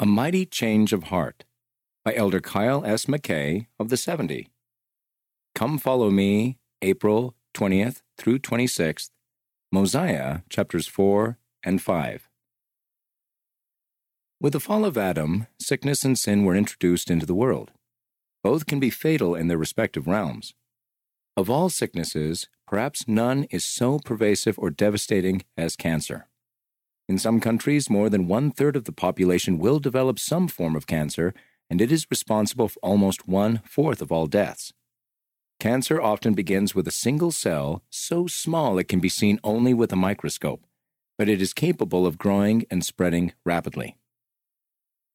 A Mighty Change of Heart by Elder Kyle S. McKay of the 70. Come Follow Me, April 20th through 26th, Mosiah chapters 4 and 5. With the fall of Adam, sickness and sin were introduced into the world. Both can be fatal in their respective realms. Of all sicknesses, perhaps none is so pervasive or devastating as cancer. In some countries, more than one third of the population will develop some form of cancer, and it is responsible for almost one fourth of all deaths. Cancer often begins with a single cell so small it can be seen only with a microscope, but it is capable of growing and spreading rapidly.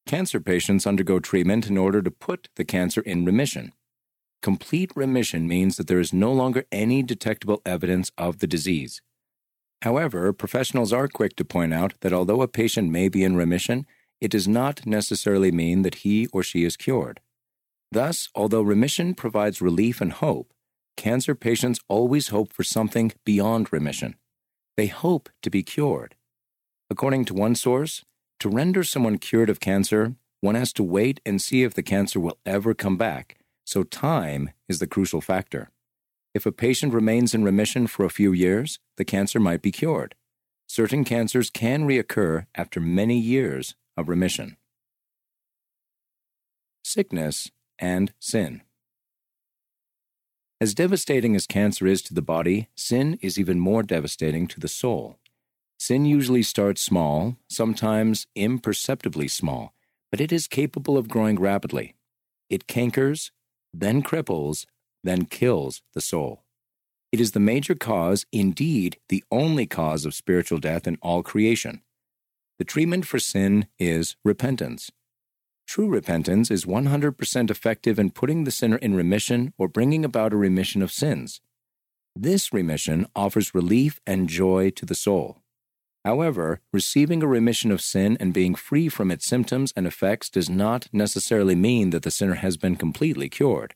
Cancer patients undergo treatment in order to put the cancer in remission. Complete remission means that there is no longer any detectable evidence of the disease. However, professionals are quick to point out that although a patient may be in remission, it does not necessarily mean that he or she is cured. Thus, although remission provides relief and hope, cancer patients always hope for something beyond remission. They hope to be cured. According to one source, to render someone cured of cancer, one has to wait and see if the cancer will ever come back, so time is the crucial factor. If a patient remains in remission for a few years, the cancer might be cured. Certain cancers can reoccur after many years of remission. Sickness and sin. As devastating as cancer is to the body, sin is even more devastating to the soul. Sin usually starts small, sometimes imperceptibly small, but it is capable of growing rapidly. It cankers, then cripples, then kills the soul. It is the major cause, indeed, the only cause of spiritual death in all creation. The treatment for sin is repentance. True repentance is 100% effective in putting the sinner in remission or bringing about a remission of sins. This remission offers relief and joy to the soul. However, receiving a remission of sin and being free from its symptoms and effects does not necessarily mean that the sinner has been completely cured.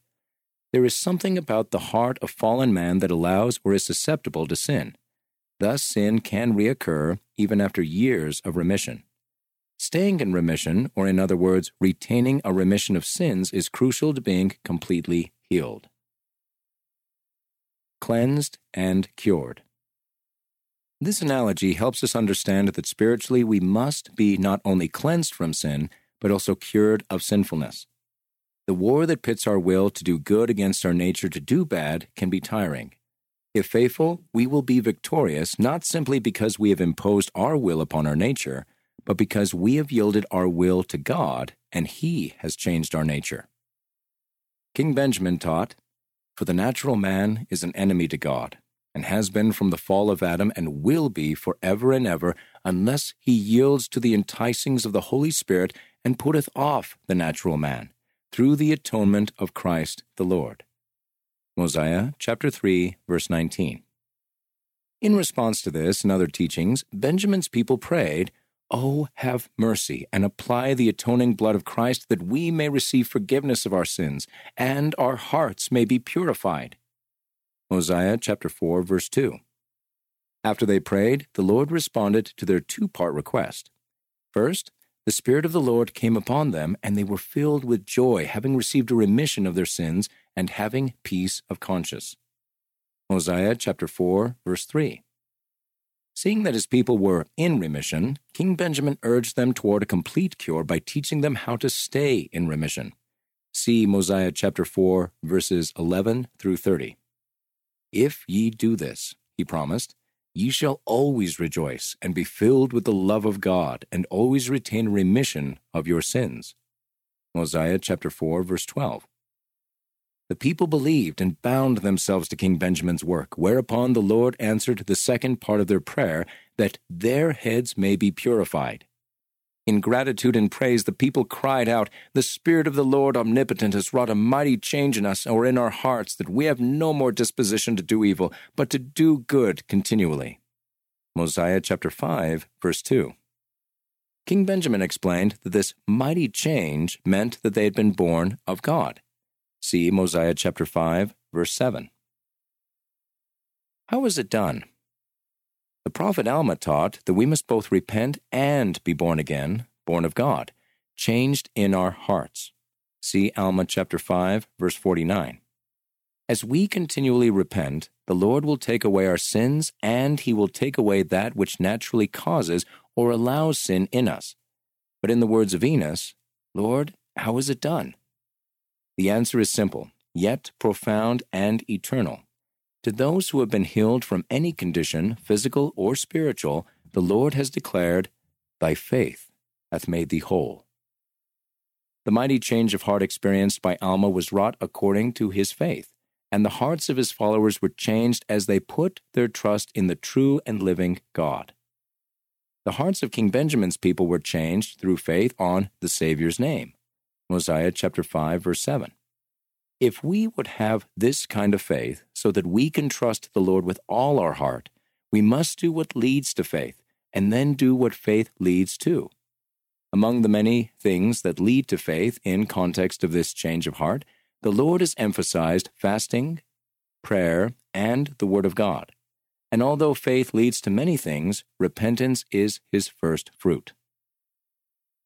There is something about the heart of fallen man that allows or is susceptible to sin. Thus, sin can reoccur even after years of remission. Staying in remission, or in other words, retaining a remission of sins, is crucial to being completely healed. Cleansed and cured. This analogy helps us understand that spiritually we must be not only cleansed from sin, but also cured of sinfulness. The war that pits our will to do good against our nature to do bad can be tiring. If faithful, we will be victorious not simply because we have imposed our will upon our nature, but because we have yielded our will to God and He has changed our nature. King Benjamin taught, For the natural man is an enemy to God, and has been from the fall of Adam and will be forever and ever unless he yields to the enticings of the Holy Spirit and putteth off the natural man through the atonement of Christ the Lord. Mosiah chapter 3 verse 19. In response to this and other teachings, Benjamin's people prayed, Oh, have mercy and apply the atoning blood of Christ that we may receive forgiveness of our sins and our hearts may be purified. Mosiah chapter 4 verse 2. After they prayed, the Lord responded to their two-part request. First, the Spirit of the Lord came upon them, and they were filled with joy, having received a remission of their sins and having peace of conscience. Mosiah chapter 4, verse 3. Seeing that his people were in remission, King Benjamin urged them toward a complete cure by teaching them how to stay in remission. See Mosiah chapter 4, verses 11 through 30. If ye do this, he promised, Ye shall always rejoice and be filled with the love of God and always retain remission of your sins. Mosiah chapter 4 verse 12. The people believed and bound themselves to King Benjamin's work, whereupon the Lord answered the second part of their prayer, that their heads may be purified. In gratitude and praise, the people cried out, The Spirit of the Lord omnipotent has wrought a mighty change in us or in our hearts, that we have no more disposition to do evil, but to do good continually. Mosiah chapter 5, verse 2. King Benjamin explained that this mighty change meant that they had been born of God. See Mosiah chapter 5, verse 7. How was it done? The prophet Alma taught that we must both repent and be born again, born of God. changed in our hearts. See Alma chapter 5, verse 49. As we continually repent, the Lord will take away our sins and he will take away that which naturally causes or allows sin in us. But in the words of Enos, Lord, how is it done? The answer is simple, yet profound and eternal. To those who have been healed from any condition, physical or spiritual, the Lord has declared, Thy faith hath made thee whole. The mighty change of heart experienced by Alma was wrought according to his faith, and the hearts of his followers were changed as they put their trust in the true and living God. The hearts of King Benjamin's people were changed through faith on the Savior's name. Mosiah chapter 5 verse 7. If we would have this kind of faith so that we can trust the Lord with all our heart, we must do what leads to faith and then do what faith leads to. Among the many things that lead to faith in context of this change of heart, the Lord has emphasized fasting, prayer, and the Word of God. And although faith leads to many things, repentance is his first fruit.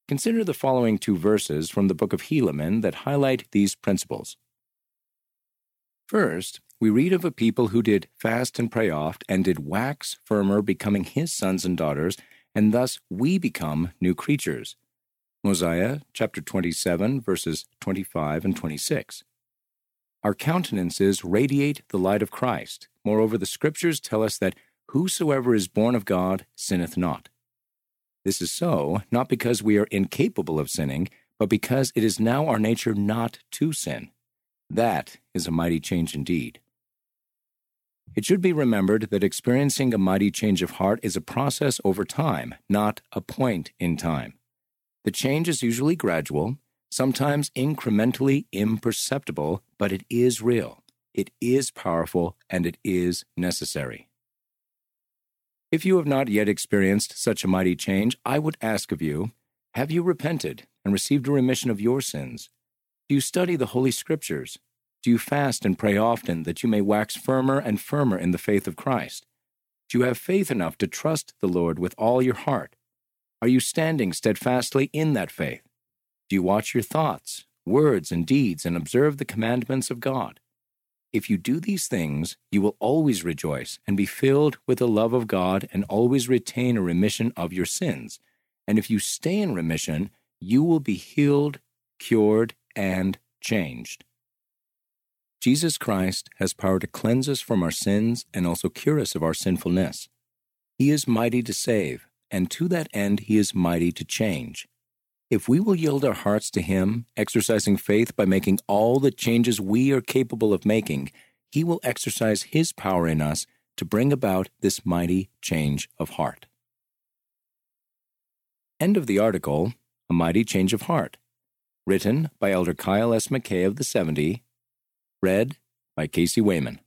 Consider the following two verses from the book of Helaman that highlight these principles. First, we read of a people who did fast and pray oft and did wax firmer, becoming his sons and daughters, and thus we become new creatures. Mosiah chapter 27, verses 25 and 26. Our countenances radiate the light of Christ. Moreover, the Scriptures tell us that whosoever is born of God sinneth not. This is so, not because we are incapable of sinning, but because it is now our nature not to sin. That is a mighty change indeed. It should be remembered that experiencing a mighty change of heart is a process over time, not a point in time. The change is usually gradual, sometimes incrementally imperceptible, but it is real, it is powerful, and it is necessary. If you have not yet experienced such a mighty change, I would ask of you Have you repented and received a remission of your sins? Do you study the Holy Scriptures? Do you fast and pray often that you may wax firmer and firmer in the faith of Christ? Do you have faith enough to trust the Lord with all your heart? Are you standing steadfastly in that faith? Do you watch your thoughts, words, and deeds and observe the commandments of God? If you do these things, you will always rejoice and be filled with the love of God and always retain a remission of your sins. And if you stay in remission, you will be healed, cured, and changed. Jesus Christ has power to cleanse us from our sins and also cure us of our sinfulness. He is mighty to save, and to that end he is mighty to change. If we will yield our hearts to Him, exercising faith by making all the changes we are capable of making, He will exercise His power in us to bring about this mighty change of heart. End of the article A Mighty Change of Heart. Written by Elder Kyle S. McKay of the 70. Read by Casey Wayman.